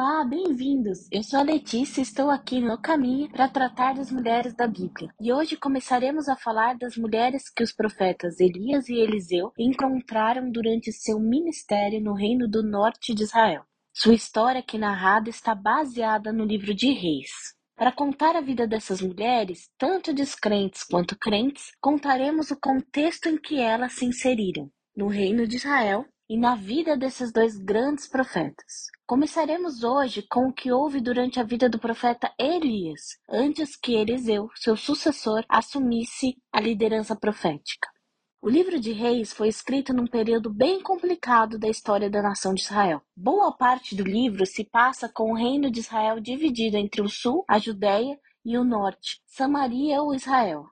Olá, bem-vindos! Eu sou a Letícia e estou aqui no caminho para tratar das mulheres da Bíblia. E hoje começaremos a falar das mulheres que os profetas Elias e Eliseu encontraram durante seu ministério no reino do norte de Israel. Sua história aqui narrada está baseada no livro de Reis. Para contar a vida dessas mulheres, tanto descrentes quanto crentes, contaremos o contexto em que elas se inseriram no reino de Israel e na vida desses dois grandes profetas. Começaremos hoje com o que houve durante a vida do profeta Elias, antes que Eliseu, seu sucessor, assumisse a liderança profética. O livro de Reis foi escrito num período bem complicado da história da nação de Israel. Boa parte do livro se passa com o reino de Israel dividido entre o sul, a Judéia, e o norte, Samaria ou Israel.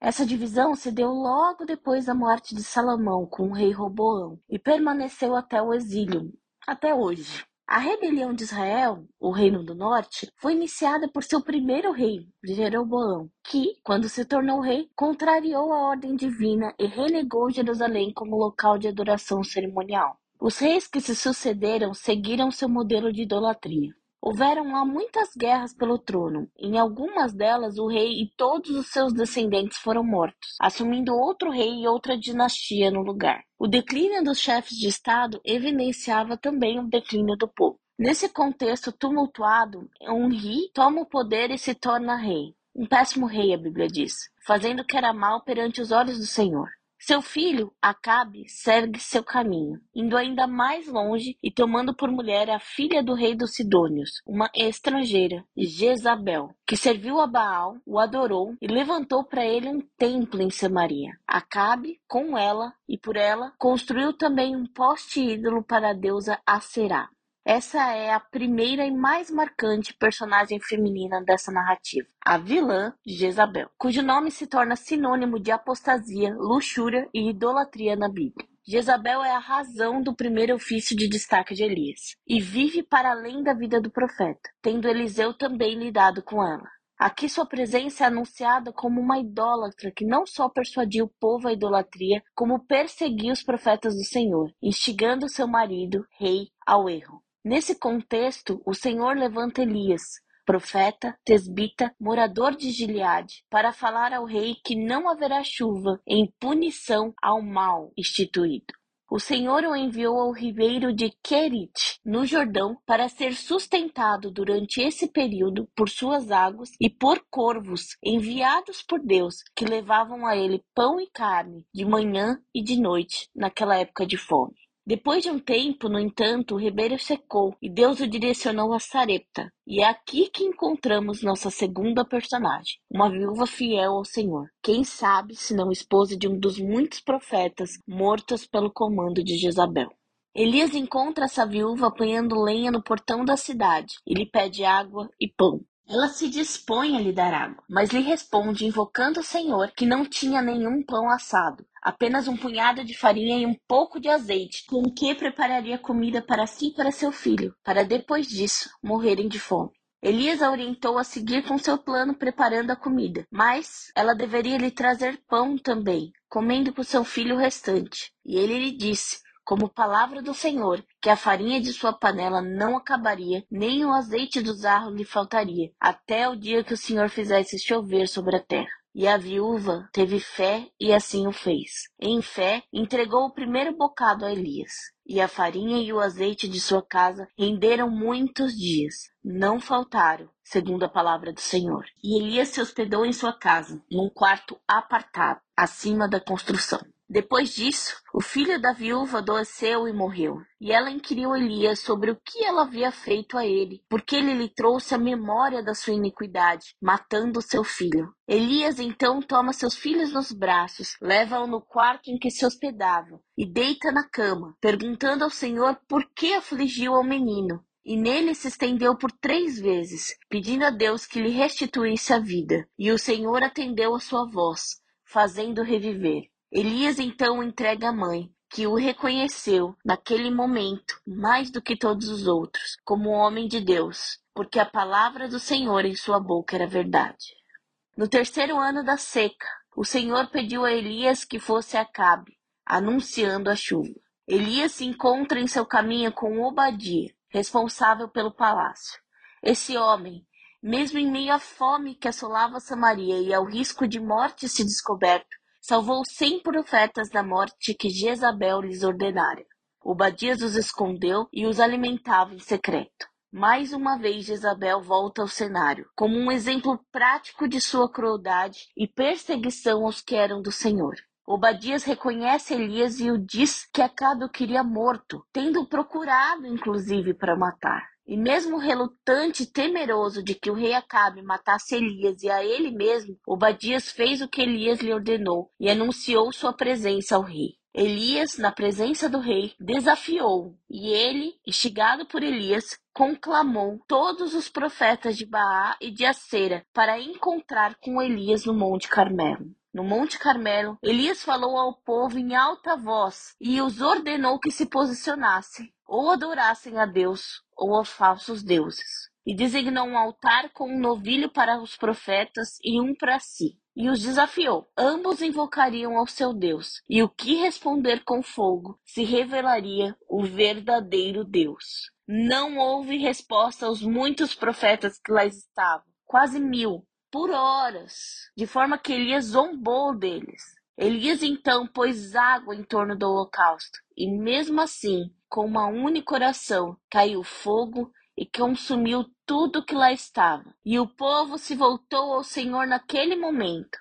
Essa divisão se deu logo depois da morte de Salomão com o rei Roboão e permaneceu até o exílio, até hoje. A rebelião de Israel, o Reino do Norte, foi iniciada por seu primeiro rei, Jeroboão, que, quando se tornou rei, contrariou a ordem divina e renegou Jerusalém como local de adoração cerimonial. Os reis que se sucederam seguiram seu modelo de idolatria. Houveram lá muitas guerras pelo trono. Em algumas delas, o rei e todos os seus descendentes foram mortos, assumindo outro rei e outra dinastia no lugar. O declínio dos chefes de Estado evidenciava também o declínio do povo. Nesse contexto tumultuado, um rei toma o poder e se torna rei. Um péssimo rei, a Bíblia diz, fazendo o que era mal perante os olhos do Senhor. Seu filho, Acabe, segue seu caminho, indo ainda mais longe e tomando por mulher a filha do rei dos Sidônios, uma estrangeira, Jezabel, que serviu a Baal, o adorou e levantou para ele um templo em Samaria. Acabe, com ela e por ela, construiu também um poste ídolo para a deusa Aserá. Essa é a primeira e mais marcante personagem feminina dessa narrativa, a vilã Jezabel, cujo nome se torna sinônimo de apostasia, luxúria e idolatria na Bíblia. Jezabel é a razão do primeiro ofício de destaque de Elias e vive para além da vida do profeta, tendo Eliseu também lidado com ela. Aqui sua presença é anunciada como uma idólatra que não só persuadia o povo à idolatria, como perseguia os profetas do Senhor, instigando seu marido, rei, ao erro. Nesse contexto, o Senhor levanta Elias, profeta, tesbita, morador de Gileade, para falar ao rei que não haverá chuva em punição ao mal instituído. O Senhor o enviou ao ribeiro de Querite, no Jordão, para ser sustentado durante esse período por suas águas e por corvos enviados por Deus, que levavam a ele pão e carne de manhã e de noite, naquela época de fome. Depois de um tempo, no entanto, o ribeiro secou e Deus o direcionou a Sarepta. E é aqui que encontramos nossa segunda personagem, uma viúva fiel ao Senhor. Quem sabe se não esposa de um dos muitos profetas mortos pelo comando de Jezabel. Elias encontra essa viúva apanhando lenha no portão da cidade e lhe pede água e pão. Ela se dispõe a lhe dar água, mas lhe responde, invocando o Senhor, que não tinha nenhum pão assado, apenas um punhado de farinha e um pouco de azeite, com que prepararia comida para si e para seu filho, para depois disso morrerem de fome. Elias a orientou a seguir com seu plano preparando a comida, mas ela deveria lhe trazer pão também, comendo com seu filho o restante. E ele lhe disse: como palavra do Senhor, que a farinha de sua panela não acabaria, nem o azeite do jarro lhe faltaria, até o dia que o Senhor fizesse chover sobre a terra. E a viúva teve fé e assim o fez. Em fé, entregou o primeiro bocado a Elias. E a farinha e o azeite de sua casa renderam muitos dias. Não faltaram, segundo a palavra do Senhor. E Elias se hospedou em sua casa, num quarto apartado, acima da construção. Depois disso, o filho da viúva adoeceu e morreu. E ela inquiriu Elias sobre o que ela havia feito a ele, porque ele lhe trouxe a memória da sua iniquidade, matando seu filho. Elias então toma seus filhos nos braços, leva-o no quarto em que se hospedava e deita na cama, perguntando ao Senhor por que afligiu ao menino. E nele se estendeu por três vezes, pedindo a Deus que lhe restituísse a vida. E o Senhor atendeu a sua voz, fazendo reviver. Elias então entrega a mãe, que o reconheceu naquele momento mais do que todos os outros, como homem de Deus, porque a palavra do Senhor em sua boca era verdade. No terceiro ano da seca, o Senhor pediu a Elias que fosse a Acabe, anunciando a chuva. Elias se encontra em seu caminho com Obadia, responsável pelo palácio. Esse homem, mesmo em meio à fome que assolava Samaria e ao risco de morte se descoberto, salvou cem profetas da morte que Jezabel lhes ordenara. Obadias os escondeu e os alimentava em secreto. Mais uma vez Jezabel volta ao cenário, como um exemplo prático de sua crueldade e perseguição aos que eram do Senhor. Obadias reconhece Elias e o diz que Acabe o queria morto, tendo procurado inclusive para matar. E mesmo relutante e temeroso de que o rei Acabe matasse Elias e a ele mesmo, Obadias fez o que Elias lhe ordenou e anunciou sua presença ao rei. Elias, na presença do rei, desafiou, e ele, instigado por Elias, conclamou todos os profetas de Baá e de Acera para encontrar com Elias no Monte Carmelo. No Monte Carmelo, Elias falou ao povo em alta voz e os ordenou que se posicionassem, ou adorassem a Deus ou a falsos deuses. E designou um altar com um novilho para os profetas e um para si. E os desafiou. Ambos invocariam ao seu Deus, e o que responder com fogo se revelaria o verdadeiro Deus. Não houve resposta aos muitos profetas que lá estavam, quase mil, por horas, de forma que Elias zombou deles. Elias então pôs água em torno do holocausto, e mesmo assim, com uma única oração, caiu fogo e consumiu tudo que lá estava. E o povo se voltou ao Senhor naquele momento,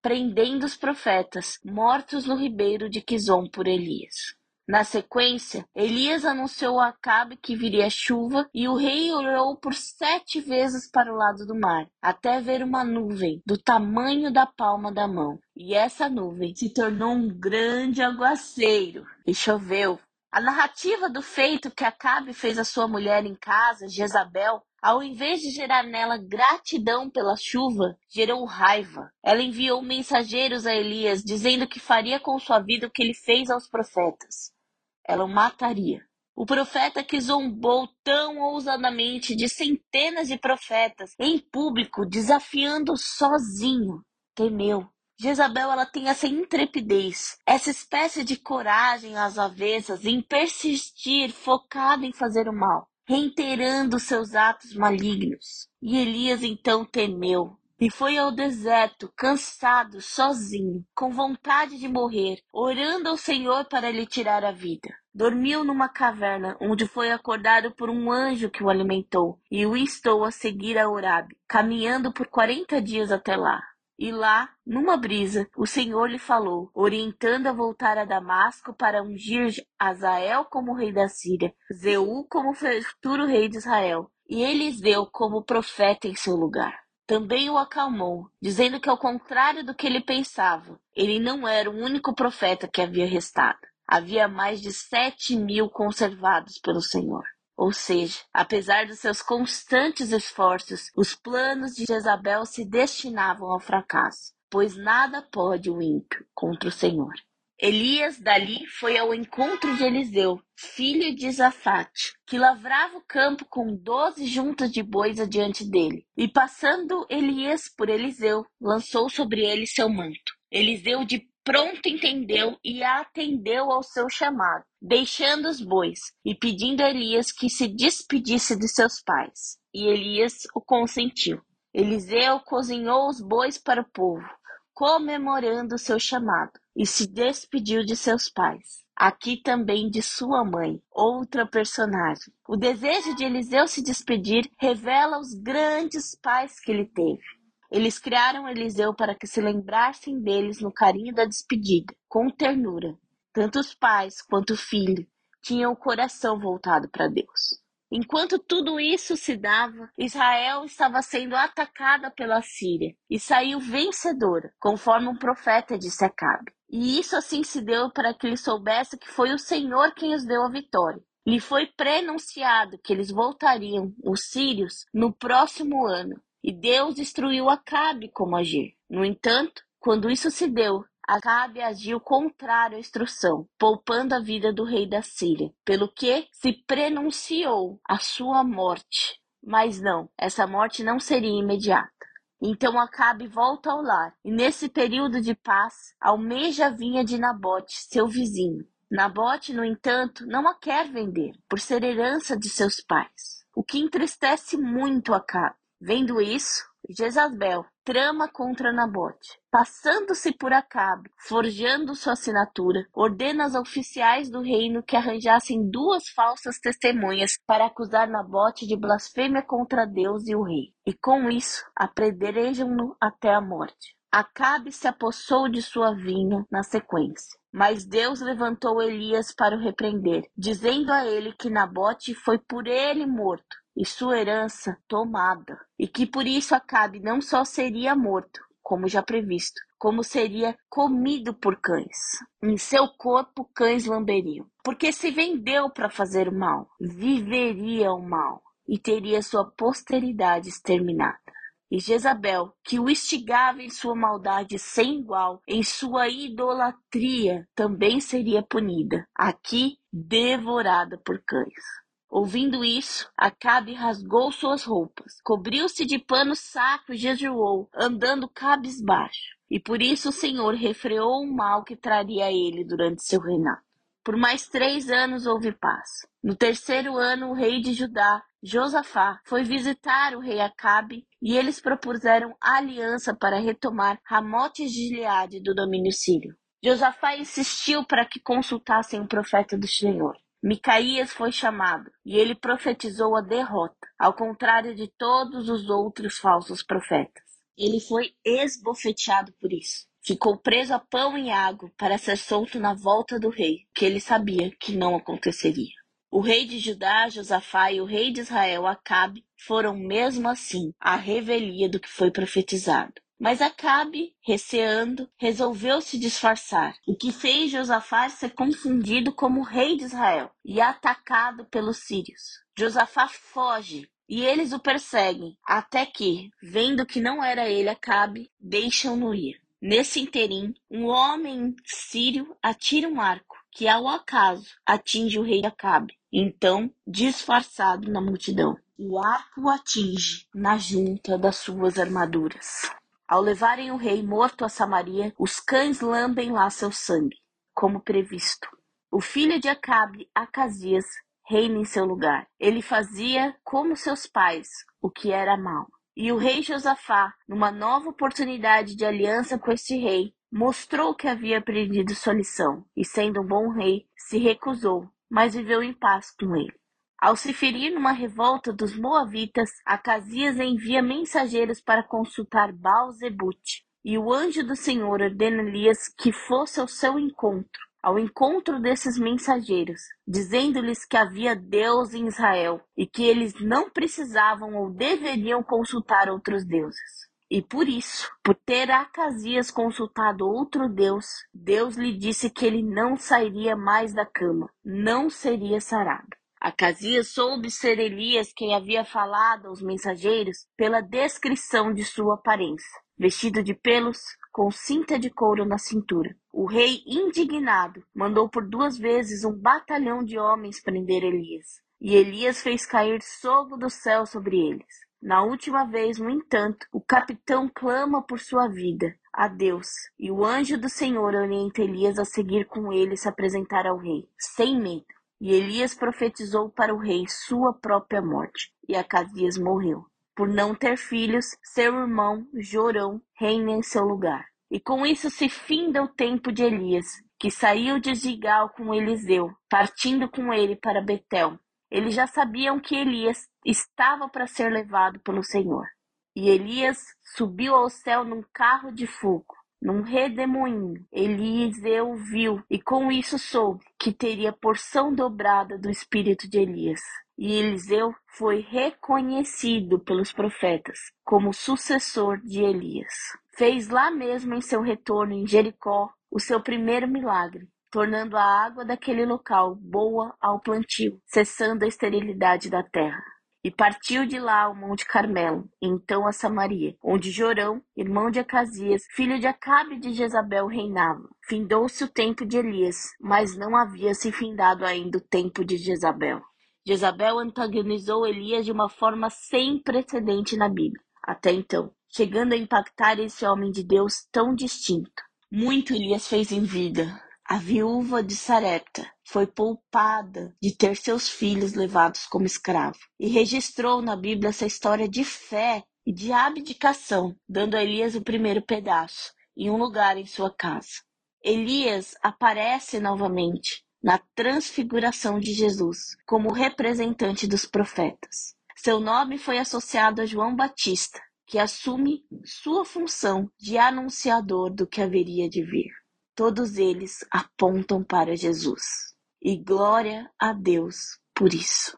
prendendo os profetas mortos no ribeiro de Quizom por Elias. Na sequência, Elias anunciou a Acabe que viria chuva, e o rei orou por sete vezes para o lado do mar, até ver uma nuvem do tamanho da palma da mão. E essa nuvem se tornou um grande aguaceiro, e choveu. A narrativa do feito que Acabe fez a sua mulher em casa, Jezabel, ao invés de gerar nela gratidão pela chuva, gerou raiva. Ela enviou mensageiros a Elias dizendo que faria com sua vida o que ele fez aos profetas ela o mataria. O profeta que zombou tão ousadamente de centenas de profetas em público, desafiando sozinho, temeu. Jezabel ela tem essa intrepidez, essa espécie de coragem às avessas em persistir focada em fazer o mal, reiterando seus atos malignos. E Elias então temeu, e foi ao deserto, cansado, sozinho, com vontade de morrer, orando ao Senhor para lhe tirar a vida. Dormiu numa caverna, onde foi acordado por um anjo que o alimentou, e o instou a seguir a Orabe, caminhando por quarenta dias até lá. E lá, numa brisa, o Senhor lhe falou, orientando a voltar a Damasco para ungir Azael como rei da Síria, Zeu como futuro rei de Israel, e Eliseu como profeta em seu lugar também o acalmou, dizendo que, ao contrário do que ele pensava, ele não era o único profeta que havia restado. Havia mais de sete mil conservados pelo Senhor. Ou seja, apesar dos seus constantes esforços, os planos de Jezabel se destinavam ao fracasso, pois nada pode o ímpio contra o Senhor. Elias dali foi ao encontro de Eliseu, filho de Zafate, que lavrava o campo com doze juntas de bois adiante dele. E passando Elias por Eliseu, lançou sobre ele seu manto. Eliseu de pronto entendeu e atendeu ao seu chamado, deixando os bois e pedindo a Elias que se despedisse de seus pais. E Elias o consentiu. Eliseu cozinhou os bois para o povo, comemorando seu chamado e se despediu de seus pais. Aqui também de sua mãe, outra personagem. O desejo de Eliseu se despedir revela os grandes pais que ele teve. Eles criaram Eliseu para que se lembrassem deles no carinho da despedida, com ternura. Tanto os pais quanto o filho tinham o coração voltado para Deus. Enquanto tudo isso se dava, Israel estava sendo atacada pela Síria e saiu vencedora, conforme um profeta disse a Cabe. E isso assim se deu para que ele soubesse que foi o Senhor quem os deu a vitória. Lhe foi prenunciado que eles voltariam, os sírios, no próximo ano. E Deus instruiu Acabe como agir. No entanto, quando isso se deu, Acabe agiu contrário à instrução, poupando a vida do rei da Síria, pelo que se prenunciou a sua morte. Mas não, essa morte não seria imediata. Então Acabe volta ao lar, e nesse período de paz, almeja a vinha de Nabote, seu vizinho. Nabote, no entanto, não a quer vender, por ser herança de seus pais, o que entristece muito Acabe. Vendo isso, Jezabel trama contra Nabote, passando-se por Acabe, forjando sua assinatura, ordena aos oficiais do reino que arranjassem duas falsas testemunhas para acusar Nabote de blasfêmia contra Deus e o rei, e com isso apredrejam-no até a morte. Acabe se apossou de sua vinha na sequência. Mas Deus levantou Elias para o repreender, dizendo a ele que Nabote foi por ele morto e sua herança tomada, e que por isso Acabe não só seria morto, como já previsto, como seria comido por cães. Em seu corpo cães lamberiam, porque se vendeu para fazer o mal, viveria o mal e teria sua posteridade exterminada. E Jezabel, que o instigava em sua maldade sem igual, em sua idolatria, também seria punida, aqui devorada por cães. Ouvindo isso, Acabe rasgou suas roupas, cobriu-se de pano saco e jejuou, andando cabisbaixo. E por isso o Senhor refreou o mal que traria a ele durante seu reinado. Por mais três anos houve paz. No terceiro ano, o rei de Judá, Josafá, foi visitar o rei Acabe e eles propuseram aliança para retomar Ramote Gileade do domínio sírio. Josafá insistiu para que consultassem o profeta do Senhor. Micaías foi chamado, e ele profetizou a derrota, ao contrário de todos os outros falsos profetas. Ele foi esbofeteado por isso. Ficou preso a pão e água para ser solto na volta do rei, que ele sabia que não aconteceria. O rei de Judá, Josafá, e o rei de Israel, Acabe, foram mesmo assim a revelia do que foi profetizado. Mas Acabe, receando, resolveu se disfarçar, o que fez Josafá ser confundido como rei de Israel e atacado pelos sírios. Josafá foge e eles o perseguem, até que, vendo que não era ele Acabe, deixam-no ir. Nesse interim, um homem sírio atira um arco, que ao acaso atinge o rei Acabe, então disfarçado na multidão. O arco atinge na junta das suas armaduras. Ao levarem o rei morto a Samaria, os cães lambem lá seu sangue, como previsto. O filho de Acabe, Acasias, reina em seu lugar. Ele fazia como seus pais, o que era mal. E o rei Josafá, numa nova oportunidade de aliança com este rei, mostrou que havia aprendido sua lição, e sendo um bom rei, se recusou, mas viveu em paz com ele. Ao se ferir numa revolta dos Moavitas, Acasias envia mensageiros para consultar Baal-Zebute, e o anjo do Senhor ordena Elias que fosse ao seu encontro, ao encontro desses mensageiros, dizendo-lhes que havia Deus em Israel e que eles não precisavam ou deveriam consultar outros deuses. E por isso, por ter Acasias consultado outro Deus, Deus lhe disse que ele não sairia mais da cama, não seria sarado. Acasias soube ser Elias quem havia falado aos mensageiros pela descrição de sua aparência, vestido de pelos, com cinta de couro na cintura. O rei, indignado, mandou por duas vezes um batalhão de homens prender Elias. E Elias fez cair fogo do céu sobre eles. Na última vez, no entanto, o capitão clama por sua vida a Deus, e o anjo do Senhor orienta Elias a seguir com ele e se apresentar ao rei, sem medo. E Elias profetizou para o rei sua própria morte, e Acasias morreu. Por não ter filhos, seu irmão Jorão reina em seu lugar. E com isso se finda o tempo de Elias, que saiu de Gigal com Eliseu, partindo com ele para Betel. Eles já sabiam que Elias estava para ser levado pelo Senhor. E Elias subiu ao céu num carro de fogo num redemoinho. Eliseu viu e com isso soube que teria porção dobrada do espírito de Elias. E Eliseu foi reconhecido pelos profetas como sucessor de Elias. Fez lá mesmo em seu retorno em Jericó o seu primeiro milagre, tornando a água daquele local boa ao plantio, cessando a esterilidade da terra. E partiu de lá ao Monte Carmelo, então a Samaria, onde Jorão, irmão de Acasias, filho de Acabe de Jezabel, reinava. Findou-se o tempo de Elias, mas não havia se findado ainda o tempo de Jezabel. Jezabel antagonizou Elias de uma forma sem precedente na Bíblia, até então, chegando a impactar esse homem de Deus tão distinto. Muito Elias fez em vida, A viúva de Sarepta foi poupada de ter seus filhos levados como escravo e registrou na Bíblia essa história de fé e de abdicação, dando a Elias o primeiro pedaço e um lugar em sua casa. Elias aparece novamente na transfiguração de Jesus como representante dos profetas. Seu nome foi associado a João Batista, que assume sua função de anunciador do que haveria de vir. Todos eles apontam para Jesus. E glória a Deus por isso.